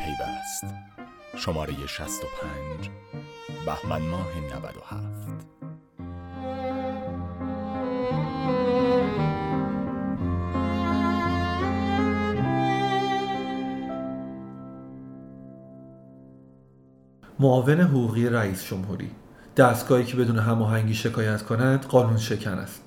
پیوست. شماره 65 بهمن ماه 97 معاون حقوقی رئیس جمهوری. دستگاهی که بدون هماهنگی شکایت کند قانون شکن است.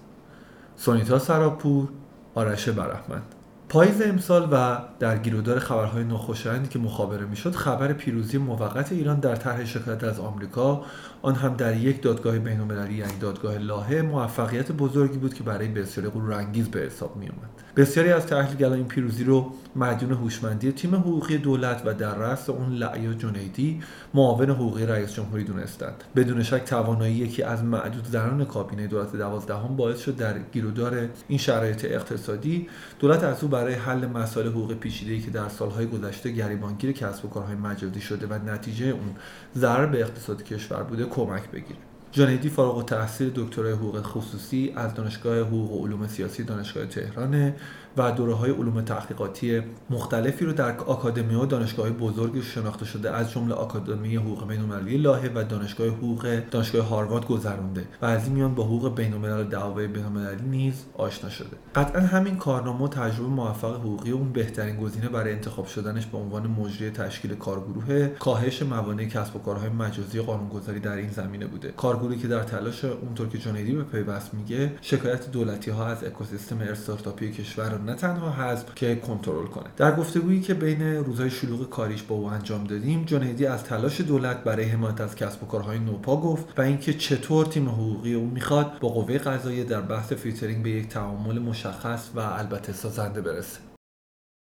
سونیتا سراپور آرش برحمند پاییز امسال و در گیرودار خبرهای ناخوشایندی که مخابره می‌شد خبر پیروزی موقت ایران در طرح شکایت از آمریکا آن هم در یک دادگاه بینالمللی یعنی دادگاه لاهه موفقیت بزرگی بود که برای بسیاری غرورانگیز به حساب می اومد بسیاری از تحلیلگران این پیروزی رو مدیون هوشمندی تیم حقوقی دولت و در رأس اون لعیا جنیدی معاون حقوقی رئیس جمهوری دونستند. بدون شک توانایی یکی از معدود زنان کابینه دولت دوازدهم باعث شد در گیرودار این شرایط اقتصادی دولت از او برای حل مسائل حقوق پیچیده‌ای که در سالهای گذشته گریبانگیر کسب و کارهای مجازی شده و نتیجه اون ضرر به اقتصاد کشور بوده کمک بگیره. جانیدی فارغ التحصیل دکترای حقوق خصوصی از دانشگاه حقوق و علوم سیاسی دانشگاه تهران و دوره های علوم تحقیقاتی مختلفی رو در آکادمی و دانشگاه بزرگی شناخته شده از جمله آکادمی حقوق بین‌المللی لاهه و دانشگاه حقوق دانشگاه هاروارد گذرونده و از این میان با حقوق بین‌الملل دعاوی بین‌المللی نیز آشنا شده. قطعا همین کارنامه و تجربه موفق حقوقی اون بهترین گزینه برای انتخاب شدنش به عنوان مجری تشکیل کارگروه کاهش موانع کسب و کارهای مجازی قانونگذاری در این زمینه بوده. کارگروهی که در تلاش اونطور که جنیدی به پیوست میگه شکایت دولتی ها از اکوسیستم استارتاپی کشور نه تنها حذف که کنترل کنه. در گفتگویی که بین روزهای شلوغ کاریش با او انجام دادیم جنیدی از تلاش دولت برای حمایت از کسب و کارهای نوپا گفت و اینکه چطور تیم حقوقی او می‌خواد با قوه قضاییه در بحث فیلترینگ به یک تعامل مشخص و البته سازنده برسه.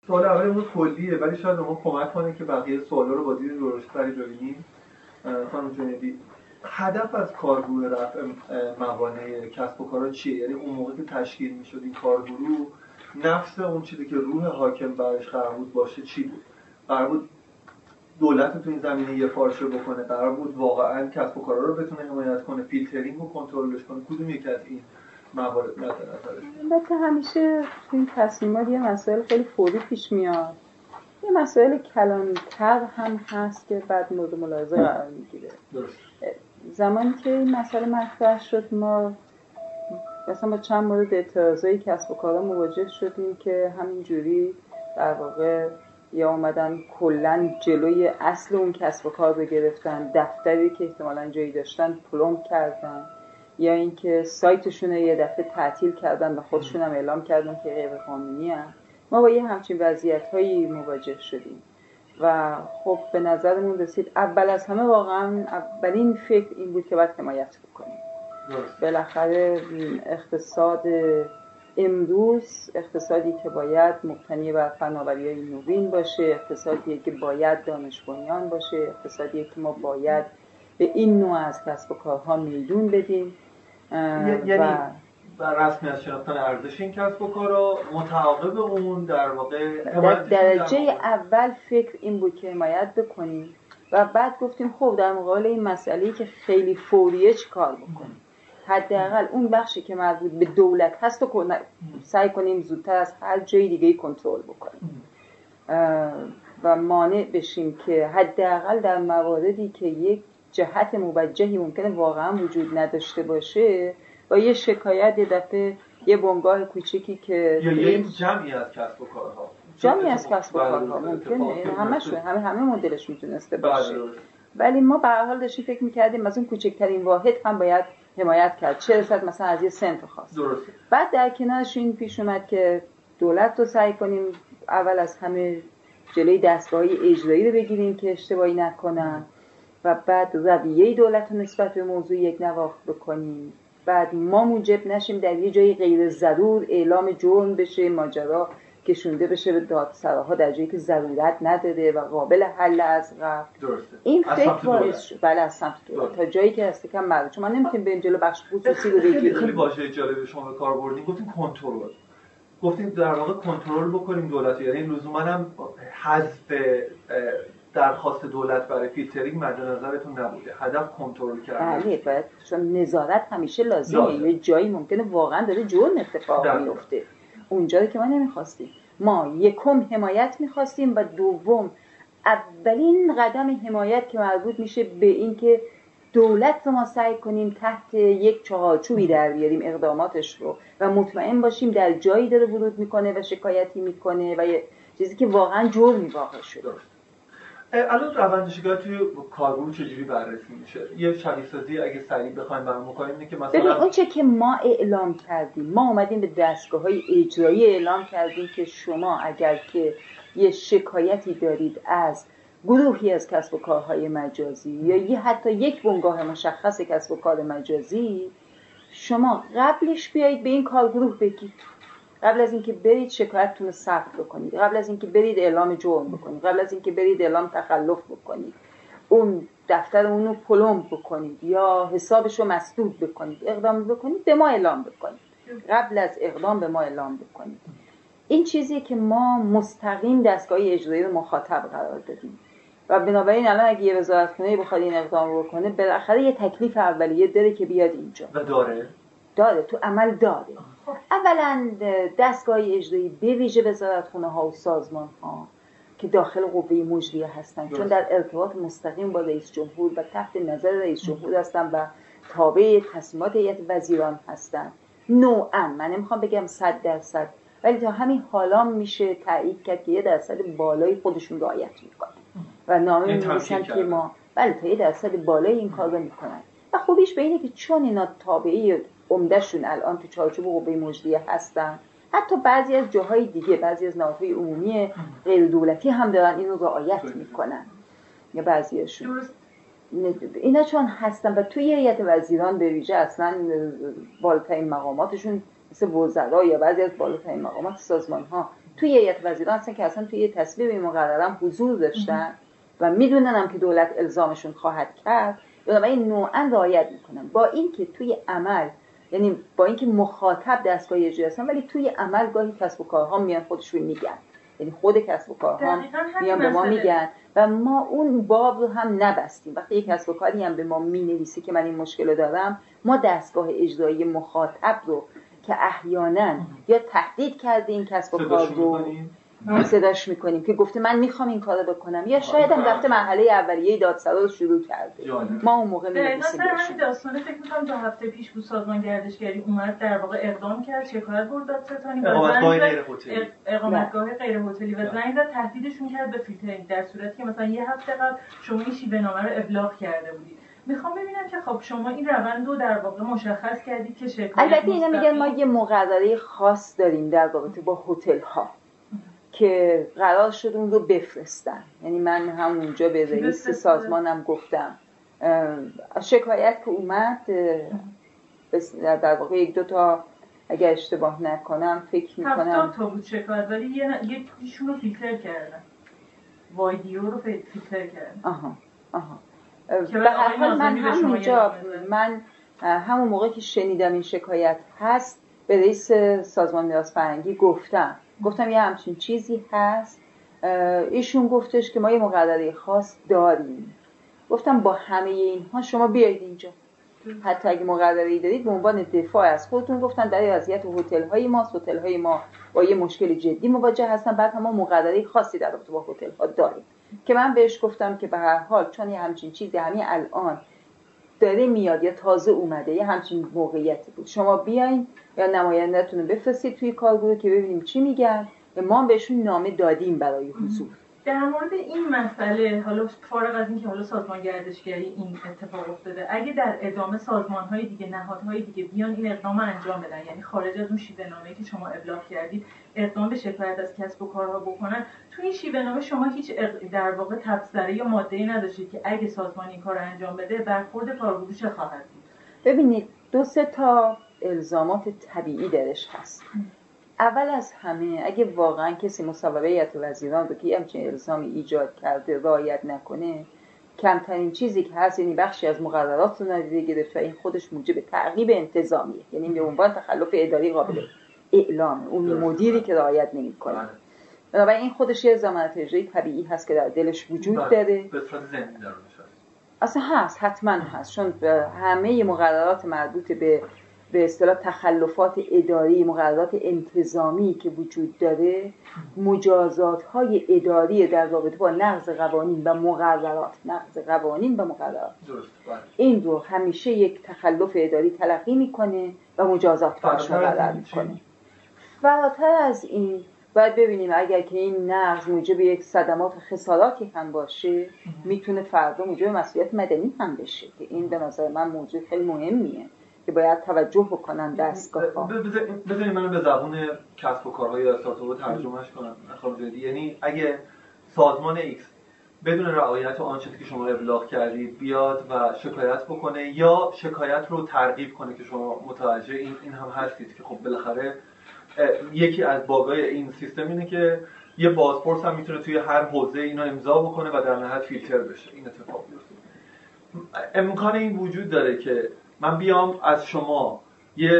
سوال اول کلیه ولی شاید ما کمک کنه که بقیه سوالا رو با دید درست‌تری ببینیم. خانم جنیدی هدف از کارگروه رفع موانع کسب و کارا چیه؟ یعنی اون موقع که تشکیل می‌شد این کارگروه نفس اون چیزی که روح حاکم برش قرار بود باشه چی بود؟ قرار بود دولت تو این زمینه یه فارشه بکنه. قرار بود واقعا کسب و کارا رو بتونه حمایت کنه فیلترینگ رو کنترلش کنه. کدوم یکی از این موارد مد نظرش؟ البته همیشه تو این تصمیمات یه مسائل خیلی فوری پیش میاد. یه مسائل کلانتر هم هست که بعد مورد ملاحظه قرار می‌گیره. زمانی که این مسئله مطرح شد ما مثلا با چند مورد اعتراضایی کسب و کارا مواجه شدیم که همینجوری در واقع یا اومدن کلا جلوی اصل اون کسب و کار رو گرفتن دفتری که احتمالا جایی داشتن پلم کردن یا اینکه سایتشون یه دفعه تعطیل کردن و خودشون هم اعلام کردن که غیر قانونی. ما با یه همچین وضعیت هایی مواجه شدیم و خب به نظرمون رسید اول از همه واقعا اولین فکر این بود که باید حمایت بکنیم بالاخره اقتصاد امروز اقتصادی که باید مبتنی بر فناوری های نوین باشه اقتصادی که باید دانش بنیان باشه اقتصادی که ما باید به این نوع از کسب و کارها میدون بدیم. یعنی و رسمی از شناختن ارزش این کسب و کارا متعاقب اون در واقع در درجه اول فکر این بود که حمایت بکنیم و بعد گفتیم خب در مقابل این مسئله که خیلی فوریه چی کار بکنیم؟ حداقل اون بخشی که مربوط به دولت هست و سعی کنیم زودتر از هر جای دیگه کنترل بکنیم. و مانع بشیم که حداقل در مواردی که یک جهت موجهی ممکنه واقعا وجود نداشته باشه و یه شکایت یه دفعه یه بنگاه کوچیکی که یا یک جمعی از کسب و کارها. جمعی از کسب و کارها ممکنه. همه همه همه مدلش می‌تونسته باشه. ولی ما به حال داشتیم فکر می‌کردیم از اون کوچکترین واحد هم باید حمایت کرد. چه رسد مثلا از یه سنت خواست. درسته. بعد در کنارش این پیش اومد که دولت رو سعی کنیم اول از همه جلوی دستگاهی اجرایی رو بگیریم که اشتباهی نکنن و بعد رویه دولت رو نسبت به موضوع یک نواخت بکنیم. بعد ما موجب نشیم در یه جایی غیر ضرور اعلام جرم بشه ماجرا کشونده بشه به دادسراها در جایی که ضرورت نداره و قابل حل از قبل این فکر باعث شد. بله از سمت دولت. تا جایی که هست کم مرد چون ما نمی‌تونیم بریم جلو بخش خصوصی رو بگیریم خیلی واژه جالب شما به کار بردین. گفتین کنترل. گفتیم در واقع کنترل بکنیم دولت یعنی لزوما هم حذف درخواست دولت برای فیلترینگ مد نظرتون نبوده. هدف کنترل کردن. بله باید چون نظارت همیشه لازمه. یه جایی ممکنه واقعا داره جرم اتفاق میفته اونجا که ما نمی‌خواستیم. ما یکم حمایت می‌خواستیم و دوم اولین قدم حمایت که مربوط میشه به اینکه دولت رو ما سعی کنیم تحت یک چهارچوبی در بیاریم اقداماتش رو. و مطمئن باشیم در جایی داره ورود می‌کنه و شکایتی می‌کنه و یه چیزی که واقعا جرمی واقع شده. الان روند شکایت توی کارگروه چجوری بررسی میشه؟ یه شبیه سازی اگه سریع بخوایم برام بکنیم اینه که مثلا ببین اون که ما اعلام کردیم. ما اومدیم به دستگاه های اجرایی اعلام کردیم که شما اگر که یه شکایتی دارید از گروهی از کسب و کارهای مجازی یا یه حتی یک بنگاه مشخص کسب و کار مجازی شما قبلش بیایید به این کارگروه بگید. قبل از اینکه برید شکایتتون رو ثبت بکنید قبل از اینکه برید اعلام جرم بکنید قبل از اینکه برید اعلام تخلف بکنید اون دفتر اون رو پلم بکنید یا حسابش رو مسدود بکنید اقدام بکنید به ما اعلام بکنید. قبل از اقدام به ما اعلام بکنید. این چیزی که ما مستقیم دستگاه اجرایی رو مخاطب قرار دادیم. و بنابراین الان اگه یه وزارتخونه بخواد این اقدام بکنه بالاخره یه تکلیف اولیه داره که بیاد اینجا. و داره؟ داره تو عمل داره اولا دستگاه اجرایی به ویژه وزارتخونه ها و سازمان ها که داخل قوه مجریه هستن. چون در ارتباط مستقیم با رئیس جمهور و تحت نظر رئیس جمهور هستن و تابع تصمیمات هیئت وزیران هستن. نوعا من نمی‌خوام بگم صد درصد ولی تا همین حالا میشه تایید کرد که یه درصد بالایی خودشون رعایت می‌کنن. و نامه می‌نویسن که ما بله تا یه درصد بالای این کار رو می‌کنن. و خوبیش به اینه که چون اینا تابعی عمدهشون الان تو چارچوب قوه مجریه هستن. حتی بعضی از جاهای دیگه بعضی از نهادهای عمومی غیر دولتی هم دارن اینو رعایت می‌کنن. یا بعضیشون اینا چون هستن و توی هیئت وزیران به ویژه اصلا بالاترین مقاماتشون مثل وزرا یا بعضی از بالاترین مقامات سازمان ها توی هیئت وزیران هستن که اصلا توی تصویب مقررم حضور داشتن و می‌دونن هم که دولت الزامشون خواهد کرد. این نوعا رعایت می‌کنن. با اینکه توی عمل یعنی با اینکه مخاطب دستگاه اجرایی هستن ولی توی عمل گاهی کسب و کارها میان خودشون میگن. یعنی خود کسب و کارها میان به ما میگن. و ما اون باب رو هم نبستیم. وقتی یک کسب و کاری هم به ما می‌نویسه که من این مشکل رو دارم ما دستگاه اجرایی مخاطب رو که احیانا یا تهدید کرده این کسب و کار رو صداش می‌کنیم که گفته من می‌خوام این کارو بکنم. یا شاید هم رفته مرحله اولیه دادسرا رو شروع کرده. ما اون موقع می‌نویسیم همین داستان فکر می‌کنم دو هفته پیش بود سازمان گردشگری اومد در واقع اقدام کرد شکایت برد دادستانی اقامتگاه غیر هتلی. اقامتگاه غیر هتلی و زنگ زد تهدیدشون کرد به فیلترینگ در صورتی که مثلا یه هفته قبل شما این شیوه نامه رو ابلاغ کرده بودید. می‌خوام ببینم که خب شما این روند رو در واقع مشخص کردید که شکایت البته اینا میگن ما یه مقرره خاص داریم در رابطه با هتل ها که قرار شد اون رو بفرستن. یعنی من همونجا به رئیس سازمانم گفتم. شکایت که اومد در واقع یک دو تا اگر اشتباه نکنم فکر می‌کنم تا بود شکایت ولی یکیشون رو فیلتر کردن. وایدیو رو فیلتر کردن. آها آها. به هر حال من همونجا من همون موقع که شنیدم این شکایت هست به رئیس سازمان میراث فرهنگی گفتم. گفتم یه همچین چیزی هست. ایشون گفتش که ما یه مقرره خاص داریم. گفتم با همه اینها شما بیایید اینجا. حتی اگه مقرره دارید به عنوان دفاع از خودتون گفتن در وضعیت هتل های ما هتل های ما با یه مشکل جدی مواجه هستن. بعد هم ما مقرره خاصی در رابطه با هتل ها داریم. که من بهش گفتم که به هر حال چون یه همچین چیزی همین الان داره میاد یا تازه اومده یه همچین موقعیتی بود. شما بیاین یا نمایندهتون رو بفرستید توی کارگروه که ببینیم چی میگن. ما بهشون نامه دادیم برای حضور. در مورد این مسئله حالا فارغ از اینکه حالا سازمان گردشگری این اتفاق افتاده اگه در ادامه سازمان های دیگه نهادهای دیگه بیان این اقدام انجام بدن. یعنی خارج از اون شیوه نامه که شما ابلاغ کردید اقدام به شکایت از کسب و کارها بکنن. تو این شیوه نامه شما هیچ در واقع تبصره یا ماده ای نداشتید که اگه سازمان این کار انجام بده برخورد کارگروه چه خواهد بود. ببینید دو سه تا الزامات طبیعی درش هست. اول از همه اگه واقعا کسی مصوبه هیئت وزیران رو که همچین الزامی ایجاد کرده رعایت نکنه کمترین چیزی که هست یعنی بخشی از مقررات رو ندیده گرفت و این خودش موجب تعقیب انتظامیه. یعنی به عنوان تخلف اداری قابل اعلام. اون مدیری که رعایت نمی‌کنه. بله. بنابراین این خودش یه زمانت اجرایی طبیعی هست که در دلش وجود بله. داره. اصلا هست حتما هست. چون همه مقررات مربوط به به اصطلاح تخلفات اداری مقررات انتظامی که وجود داره مجازات های اداری در رابطه با نقض قوانین و مقررات. نقض قوانین و مقررات. بله. این رو همیشه یک تخلف اداری تلقی می‌کنه و مجازات براش مقرر می‌کنه. فراتر از این باید ببینیم اگر که این نقض موجب یک صدمات و خساراتی هم باشه می‌تونه فردا موجب مسئولیت مدنی هم بشه که این به نظر من موضوع خیلی مهمیه. که باید توجه بکنن دستگاه ها. بذارید منو به زبون کسب و کارهای استارتاپ ترجمهش کنم یعنی اگه سازمان X بدون رعایت آنچه که شما ابلاغ کردید بیاد و شکایت بکنه یا شکایت رو ترغیب کنه که شما متوجه این این هم هستید که خب بالاخره یکی از باگای این سیستم اینه که یه بازپرس هم می‌تونه توی هر حوزه اینو امضا بکنه و در نهایت فیلتر بشه. این اتفاق بیفته امکان این وجود داره که من بیام از شما یه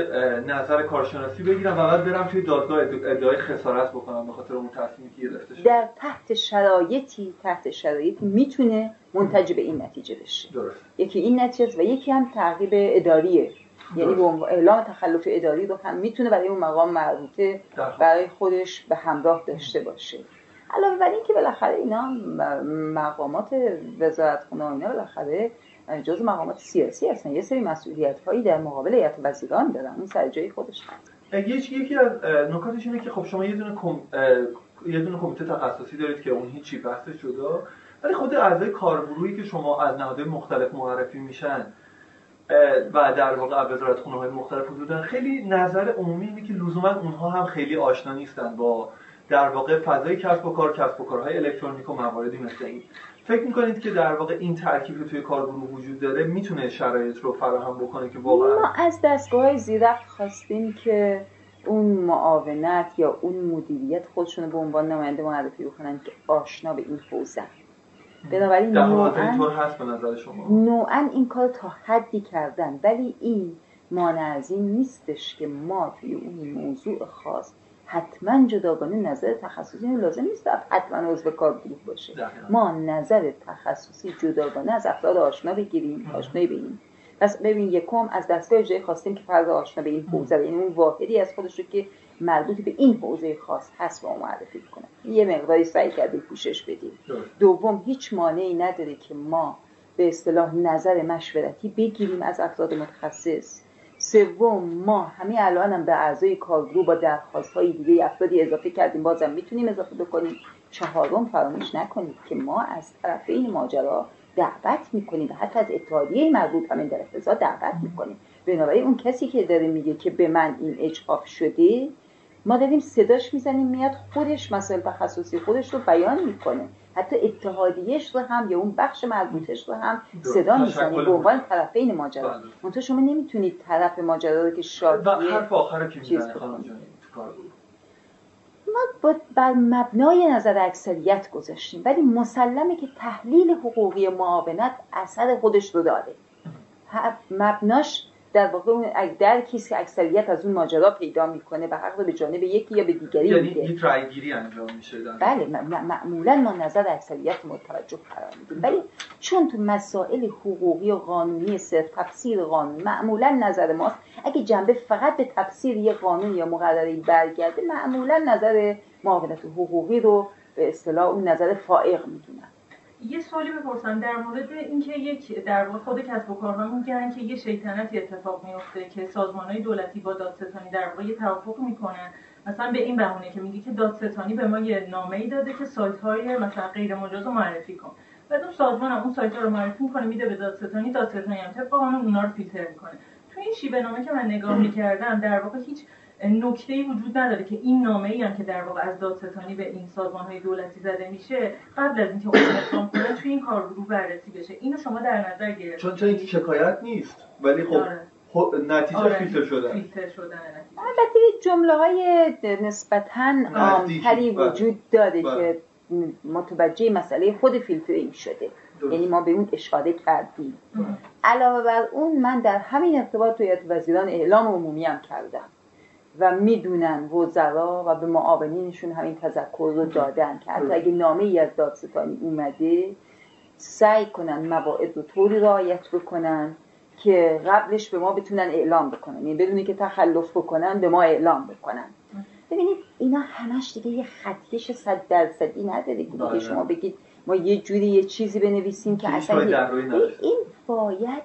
نظر کارشناسی بگیرم و بعد برم توی دادگاه ادعای خسارت بکنم به خاطر اون تصمیمی که گرفته شده در تحت شرایطی تحت شرایطی می‌تونه منتج به این نتیجه بشه. درست. یکی این نتیجه و یکی هم تعقیب اداریه. یعنی به اعلام تخلف اداری رو هم می‌تونه برای اون مقام مربوطه برای خودش به همراه داشته باشه. علاوه بر اینکه بالاخره اینا مقامات وزارت خونه اینا بالاخره جز مقامات سیاسی هستن. یه سری مسئولیت هایی در مقابل هیئت وزیران دارن. اون سر جای خودش یکی از نکاتش اینه که خب شما یه دونه کم... یه دونه کمیته تخصصی دارید که اون هیچی بحثش جدا. ولی خود اعضای کارگروهی که شما از نهادهای مختلف معرفی میشن و در واقع وزارت خونه های مختلف وجود خیلی نظر عمومی اینه که لزوما اونها هم خیلی آشنا نیستن با در واقع فضای کسب و کار کسب و کارهای الکترونیک و مواردی مثل این. فکر می‌کنید که در واقع این ترکیب که توی کارگروه وجود داره می‌تونه شرایط رو فراهم بکنه که واقعا ما از دستگاه زیرفت خواستیم که اون معاونت یا اون مدیریت خودشون به عنوان نماینده معرفی بکنن که آشنا به این حوزه. بنابراین نوعا هست به نظر شما؟ نوعا این کار تا حدی کردن ولی این مانع از این نیستش که ما توی اون موضوع خاص حتما جداگانه نظر تخصصی لازم نیست حتما عضو کارگروه باشه. ما نظر تخصصی جداگانه از افراد آشنا بگیریم آشنایی به پس ببین یکم از دستگاه اجرایی خواستیم که فرد آشنا به این حوزه یعنی اون واحدی از خودش رو که مربوط به این حوزه خاص هست با معرفی کنه. یه مقداری سعی کرده پوشش بدیم دوم هیچ مانعی نداره که ما به اصطلاح نظر مشورتی بگیریم از افراد متخصص. سوم ما همین الان هم به اعضای کارگروه با درخواست های دیگه افرادی اضافه کردیم. بازم می‌تونیم اضافه بکنیم. چهارم فراموش نکنید که ما از طرفین ماجرا دعوت می‌کنیم و حتی از اتحادیه مربوط همین در دعوت می‌کنیم. بنابراین اون کسی که داره میگه که به من این اجحاف شده ما داریم صداش می‌زنیم میاد خودش مسائل تخصصی خودش رو بیان می‌کنه. حتی اتحادیهش رو هم یا اون بخش مربوطش رو هم صدا می‌زنیم به عنوان طرفین ماجرا. بله. منتها شما نمی‌تونید طرف ماجرا رو که شادیه و حرف آخر که می‌زنه ما بر مبنای نظر اکثریت گذاشتیم ولی مسلمه که تحلیل حقوقی معاونت اثر خودش رو داره. مبناش در واقع اون در کسی اکثریت از اون ماجرا پیدا می‌کنه و حق به جانب یکی یا به دیگری یعنی یک رایگیری انجام میشه بله معمولا ما نظر اکثریت متوجه قرار میدیم. ولی چون تو مسائل حقوقی و قانونی صرف تفسیر قانون معمولا نظر ماست. اگه جنبه فقط به تفسیر یه قانون یا مقرره برگرده معمولا نظر معاونت حقوقی رو به اصطلاح اون نظر فائق می‌دونن. یه سوالی بپرسم. در مورد اینکه یک در واقع خود کسب و کارها میگن که یه شیطنتی اتفاق میفته که های دولتی با دادستانی در واقع یه توافق می‌کنن. مثلا به این بهونه که میگه که دادستانی به ما یه نامه ای داده که سایت های مثلا غیر مجاز رو معرفی کن. بعد اون سازمان اون سایت رو معرفی می‌کنه میده به دادستانی دادستانی هم طبق قانون اونا رو فیلتر می‌کنه. تو این شیوه نامه که من نگاه می‌کردم در واقع هیچ نکته ای وجود نداره که این نامه ای هم که در واقع از دادستانی به این سازمان های دولتی زده میشه قبل از اینکه اون اقدام کنه توی این کارگروه بررسی بشه. اینو شما در نظر گرفتید؟ چون چون شکایت نیست ولی خب آره. نتیجه آره. فیلتر شدن. البته جمله های نسبتا عامتری بله. وجود داره بله. که متوجه مسئله خود فیلترینگ شده. یعنی ما به اون اشاره کردیم. علاوه بر اون من در همین ارتباط توی وزیران اعلام عمومی هم کردم. و می‌دونن وزرا و به معاونینشون همین تذکر رو دادن که حتی اگه نامه ای از دادستانی اومده سعی کنن مواعظ رو طوری رعایت بکنن که قبلش به ما بتونن اعلام بکنن یعنی بدونی که تخلف بکنن به ما اعلام بکنن ببینید اینا همش دیگه یه خطکش صد درصدی نداره که بله. شما بگید ما یه جوری یه چیزی بنویسیم که اصلا. این باید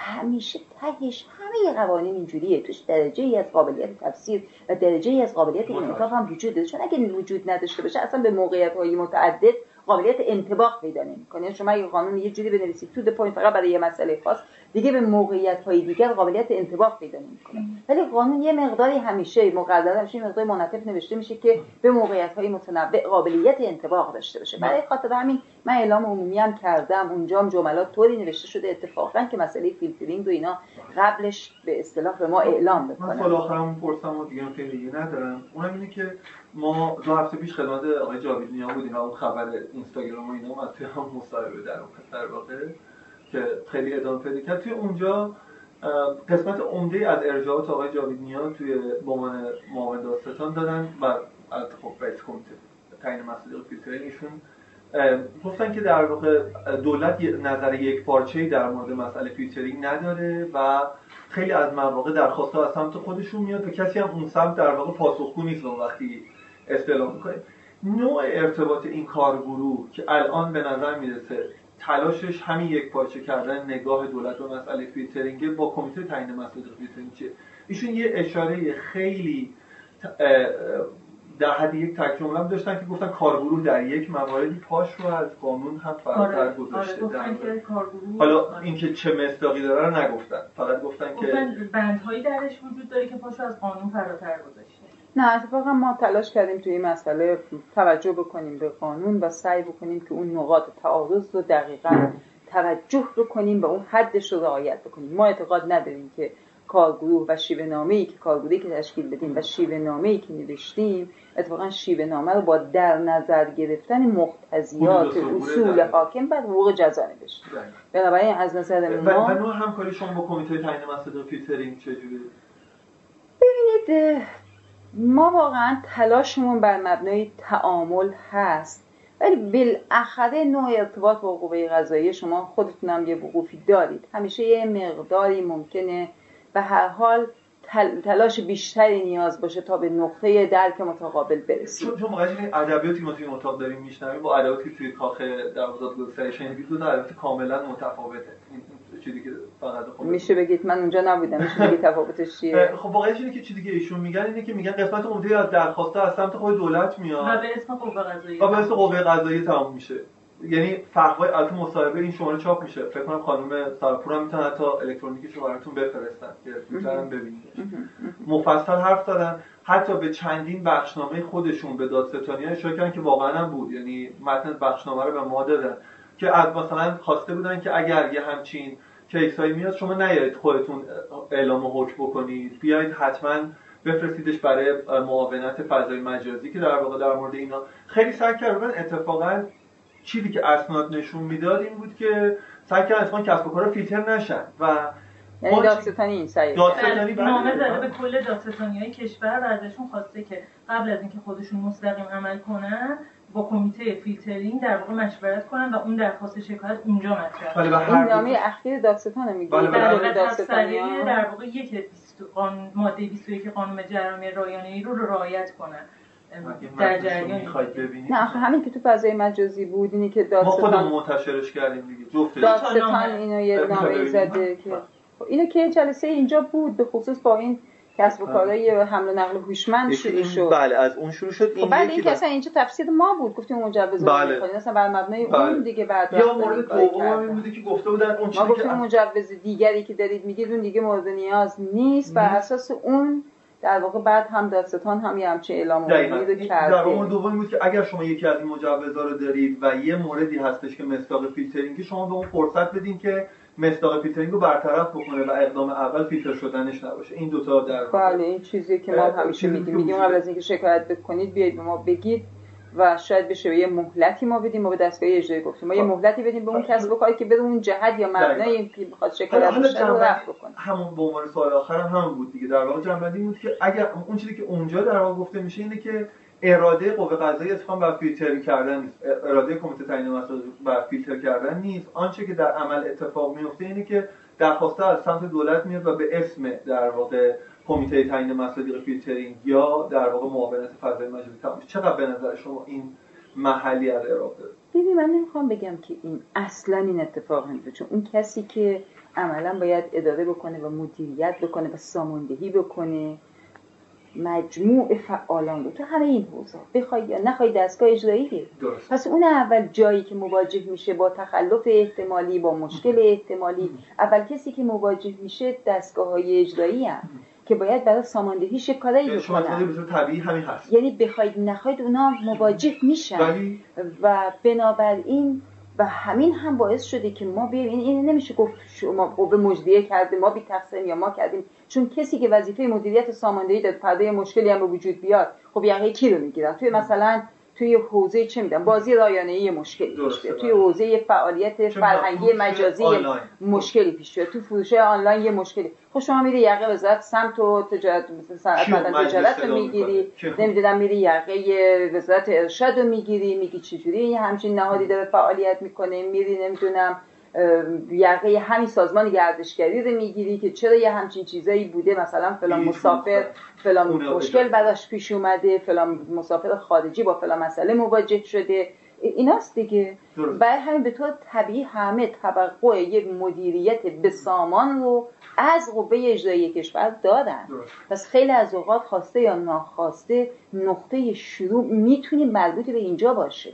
همیشه تهش همه قوانین اینجوریه. توش درجه ای از قابلیت تفسیر و درجه ای از قابلیت. انعطاف هم وجود داره. چون اگه وجود نداشته باشه اصلا به موقعیت های متعدد قابلیت انطباق پیدا نمی‌کنه. شما اگه قانون یه جوری بنویسید to point فقط برای یه مسئله خاص دیگه به موقعیت های دیگر قابلیت انطباق پیدا نمی‌کنه. ولی قانون یه مقداری همیشه مقرر همیشه یه مقدار منعطف نوشته میشه که به موقعیت های متنوع قابلیت انطباق داشته باشه. برای خاطر همین من اعلام عمومی هم کردم اونجا هم جملات طوری نوشته شده اتفاقا که مسئله فیلترینگ و اینا قبلش به اصطلاح به ما اعلام من بکنن. سوال آخرم پرسم و دیگه خیلی ندارم. اونم اینه که ما دو هفته پیش خدمت آقای جاوید نیا بودیم. و اون خبر اینستاگرام و اینا هم مصاحبه در اون در واقع که خیلی ادامه پیدا کرد. توی اونجا قسمت عمده از ارجاعات آقای جاوید نیا توی به عنوان معاون دادستان دادن و از خب رئیس کمیته تعیین مسئله فیلترینگ ایشون گفتن که در واقع دولت نظر یک پارچه‌ای در مورد مسئله فیلترینگ نداره و خیلی از مواقع درخواست از سمت خودشون میاد و کسی هم اون سمت در واقع پاسخگو نیست اون وقتی استعلام می‌کنه. نوع ارتباط این کارگروه که الان به نظر می‌رسه تلاشش همین یک پارچه کردن نگاه دولت به مسئله فیلترینگ با کمیته تعیین مسئله فیلترینگ چیه؟ ایشون یه اشاره خیلی در حد یک تک هم داشتن که گفتن کارگروه در یک مواردی پاش رو از قانون هم فراتر آره آره گذاشته که حالا اینکه چه مصداقی داره رو نگفتن فقط گفتن که گفتن بندهایی درش وجود داره که پاشو از قانون فراتر گذاشته. نه اتفاقا ما تلاش کردیم توی این مسئله توجه بکنیم به قانون و سعی بکنیم که اون نقاط تعارض رو دقیقا توجه بکنیم به اون حدش رو رعایت بکنیم. ما اعتقاد نداریم که کارگروه و شیوه نامه ای که کارگروهی که تشکیل بدیم و شیوه نامه ای که نوشتیم اتفاقا شیوه نامه رو با در نظر گرفتن مقتضیات و اصول حاکم بر حقوق جزا نوشتیم بنابراین از نظر و, ما و همکاری شما با کمیته تعیین مسئله فیلترینگ چجوری ببینید ما واقعا تلاشمون بر مبنای تعامل هست. ولی بالاخره نوع ارتباط با قوه قضاییه شما خودتونم یه وقوفی دارید. همیشه یه مقداری ممکنه به هر حال تل- تلاش بیشتری نیاز باشه تا به نقطه درک متقابل چون واقعا این ادبیاتی ما توی اتاق داریم میشنویم با ادبیاتی توی کاخ در دادگاه سری شنیدید دو کاملا متفاوته. چیزی که فقط خود میشه بگید؟ من اونجا نبودم. میشه بگید تفاوتش چیه؟ خب واقعا اینه که چیزی که ایشون میگن اینه که میگن قسمت عمده از درخواسته از سمت خود دولت و میاد به اسم قوه قضاییه و به اسم قوه قضاییه تمام میشه. یعنی فرقای البته مصاحبه این شماره چاپ میشه. فکر کنم خانم سرپور هم می‌تونن حتی الکترونیکی رو براتون بفرستن که می‌تونن ببینید مفصل حرف زدن. حتی به چندین بخشنامه خودشون به دادستانی اشاره کردن که واقعا هم بود. یعنی متن بخشنامه رو به ما دادن. که از مثلا خواسته بودن که اگر یه همچین کیس هایی میاد شما نیایید خودتون اعلام حکم بکنید. بیایید حتما بفرستیدش برای معاونت فضای مجازی که در واقع در مورد اینا خیلی سعی کردن. اتفاقا چیزی که اسناد نشون می‌داد این بود که سعی کردن اتفاقا کسب و کارا فیلتر نشن و یعنی دادستانی این سعی. دادستانی بله، نامه بله. داده به کل دادستانی های کشور و ازشون خواسته که قبل از اینکه خودشون مستقیم عمل کنن با کمیته فیلترینگ در واقع مشورت کنن و اون درخواست شکایت اونجا مطرح بله، و بشه. هر این دو- نامه اخیر دادستان میگه بله، بله. در واقع یک 20 قانون ماده 21 قانون جرامی رایانه ای رو رعایت کنن. در جریان می‌خواید ببینید. نه آخه همین که تو فضای مجازی بود اینی که ما خودمون دادستان منتشرش کردیم دیگه. جفتش دادستان اینو یه نامه؟ زده که خب اینو که جلسه اینجا بود به خصوص با این کسب و کارهای حمل و نقل هوشمند شروع شد بله از اون شروع شد خب بله این که اصلا اینجا تفسیر ما بود گفتیم مجوز بله. می‌خوایم. اصلا بر مبنای بله. اون دیگه بعد یا مورد این دوم این. بوده که گفته بودن اون ما گفتیم مجوز دیگری که دارید میگید اون دیگه مورد نیاز نیست بر. اساس اون در واقع بعد هم دادستان هم یه همچین اعلام رو این در مورد کرده دوم بود که اگر شما یکی از این مجوزها رو دارید و یه موردی هستش که مصداق فیلترینگ شما به اون فرصت بدین که مصداق فیلترینگ رو برطرف بکنه و اقدام اول فیلتر شدنش نباشه. این دوتا در بله این چیزی که ما همیشه میگیم. میگیم. قبل از اینکه شکایت بکنید بیایید به ما بگید و شاید بشه یه مهلتی ما بدیم ما به دستگاه اجرایی گفتیم. ما یه خب. مهلتی بدیم به اون کسب و کاری که بره اون جهت یا مبنای این که بخواد شکایت بشه رو رفع بکنه. همون به عنوان سوال آخرم همون بود دیگه. در واقع جنبندی بود که اگر اون چیزی که اونجا در واقع گفته میشه اینه که اراده قوه قضاییه اتفاقا بر فیلتر کردن نیست اراده کمیته تعیین مسائل بر فیلتر کردن نیست. آنچه که در عمل اتفاق میفته اینه که درخواسته از سمت دولت میاد و به اسم در واقع کمیته تعیین مصادیق فیلترینگ یا در واقع معاونت فضای مجازی تمام چقدر به نظر شما این محلی از داره؟ دیدی من نمی‌خوام بگم که این اصلا این اتفاق نمیفته چون اون کسی که عملا باید اداره بکنه و مدیریت بکنه و ساماندهی بکنه مجموع فعالان رو. تو همه این حوزه بخوای یا نخوای دستگاه اجرایی پس اون اول جایی که مواجه میشه با تخلف احتمالی با مشکل احتمالی. اول کسی که مواجه میشه دستگاه های اجرایی هم که باید برای ساماندهیش کارایی بکنن. طبیعی همین هست. یعنی بخواید نخواید اونا مواجه میشن. و بنابراین و همین هم باعث شده که ما بیایم. این, این نمیشه گفت شما قوه مجریه کرده ما بی تقسیم یا ما کردیم. چون کسی که وظیفه مدیریت ساماندهی داد پرده مشکلی هم به وجود بیاد خب یقه کی رو می‌گیرن؟ توی مثلا توی حوزه چه میدن بازی رایانه ای مشکلی پیش بیاد. توی حوزه فعالیت فرهنگی مجازی مشکلی پیش بیاد. تو فروش آنلاین یه مشکلی. خب شما میری یقه وزارت سمت و تجارت صنعت تجارت رو می‌گیری. نمی‌دونم میری یقه وزارت ارشاد رو می‌گیری میگی چجوری همچین نهادی داره فعالیت می‌کنه میری نمی‌دونم یقه همین سازمان گردشگری رو می‌گیری که چرا یه همچین چیزایی بوده؟ مثلا فلان مسافر فلان مشکل براش پیش اومده فلان مسافر خارجی با فلان مسئله مواجه شده. ایناست دیگه. برای همین به طور طبیعی همه توقع یک مدیریت به سامان رو از قوه اجرایی کشور دارن پس خیلی از اوقات خواسته یا ناخواسته نقطه شروع می‌تونی مربوط به اینجا باشه.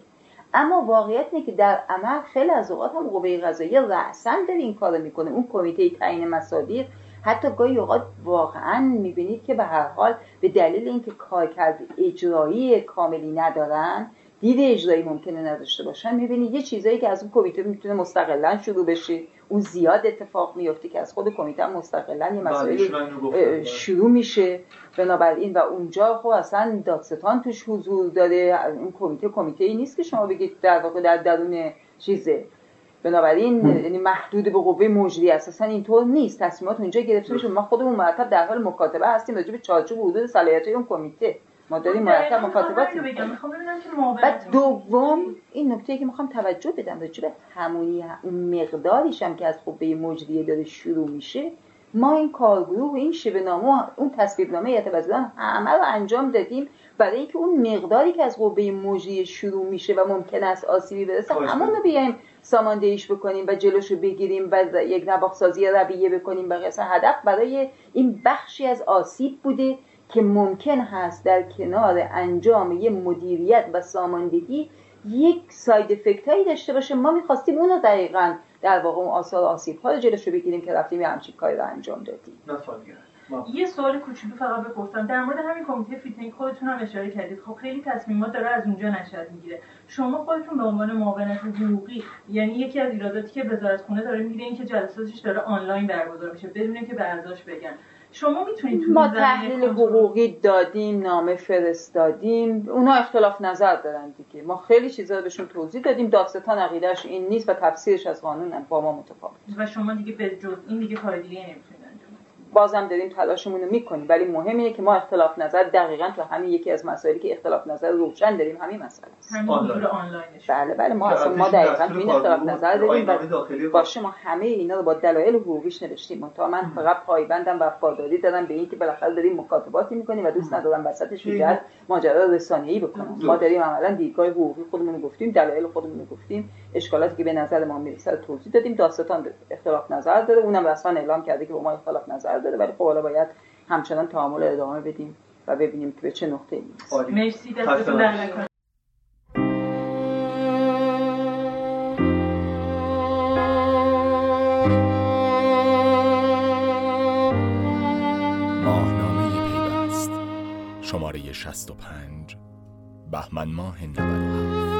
اما واقعیت اینه که در عمل خیلی از اوقات هم قوه قضاییه رأسا داره این کارو می‌کنه. اون کمیته تعیین مصادیق حتی گاهی اوقات واقعا می‌بینید که به هر حال به دلیل اینکه کارکرد اجرایی کاملی ندارن دید اجرایی ممکنه نداشته باشن می‌بینید یه چیزایی که از اون کمیته می‌تونه مستقلا شروع بشه. اون زیاد اتفاق میفته که از خود کمیته مستقلا یه مسئله شروع میشه. بنابراین و اونجا خب اصلا دادستان توش حضور داره اون کمیته کمیته ای نیست که شما بگید در واقع در درون چیزه. بنابراین یعنی محدود به قوه مجری اساسا اینطور نیست. تصمیمات اونجا گرفته میشه. ما خودمون مرتب در حال مکاتبه هستیم راجع به چارچوب حدود صلاحیت اون کمیته. ما داریم مرتب مکاتبات بعد دوم این نکته که می‌خوام توجه بدم راجع به همونی اون مقداریش هم که از قوه مجریه داره شروع میشه. ما این کارگروه و این شبه نامه اون تصویب نامه اعتبازدان همه رو انجام دادیم. برای اینکه اون مقداری که از قوه مجریه شروع میشه و ممکن است آسیبی برسه همون رو بیایم ساماندهیش بکنیم و جلوش رو بگیریم و یک نباخ سازی رویه بکنیم به هدف برای این بخشی از آسیب بوده. که ممکن هست در کنار انجام یه مدیریت و ساماندهی یک side effect هایی داشته باشه. ما می‌خواستیم اونو دقیقا در واقع اون آثار آسیب ها رو جلوش رو بگیریم که رفتیم یه همچین کاری رو انجام دادیم. یه سوال کوچولو فقط بپرسم در مورد همین کمیته فیلترینگ خودتون هم اشاره کردید. خب خیلی تصمیمات داره از اونجا نشأت می‌گیره. شما خودتون به عنوان معاونت حقوقی یعنی یکی از ایراداتی که وزارت خونه داره می‌گیره این که جلساتش داره آنلاین برگزار میشه بدون که به بگن. شما می‌تونید ما تحلیل حقوقی دادیم نامه فرستادیم. اونا اختلاف نظر دارن دیگه. ما خیلی چیزا بهشون توضیح دادیم. داستان عقیدهش این نیست و تفسیرش از قانون با ما متفاوت. و شما دیگه به جز این دیگه کار دیگه نمی‌تونید. بازم داریم تلاشمون رو می‌کنیم. ولی مهم اینه که ما اختلاف نظر دقیقا تو همین یکی از مسائلی که اختلاف نظر روشن داریم همین مسئله است. بله بله ما اصلا ما دقیقا این اختلاف نظر داریم و باشه ما همه اینا رو با دلایل حقوقیش نوشتیم. تا من فقط پایبندم و وفاداری دارم به اینکه بالاخره داریم مکاتباتی می‌کنیم و دوست ندارم وسطش میگرد ماجرا رسانه‌ای بکنم. ما داریم عملا دیدگاه حقوقی خودمون گفتیم دلایل خودمون گفتیم. اشکالاتی که به نظر ما می‌رسه توضیح دادیم. داستان اختلاف نظر داره. اونم رسما اعلام کرده که با ما اختلاف نظر داره. ولی خب حالا باید همچنان تعامل ادامه بدیم و ببینیم که به چه نقطه می‌رسیم. مرسی دستتون شماره 65 بهمن ماه 97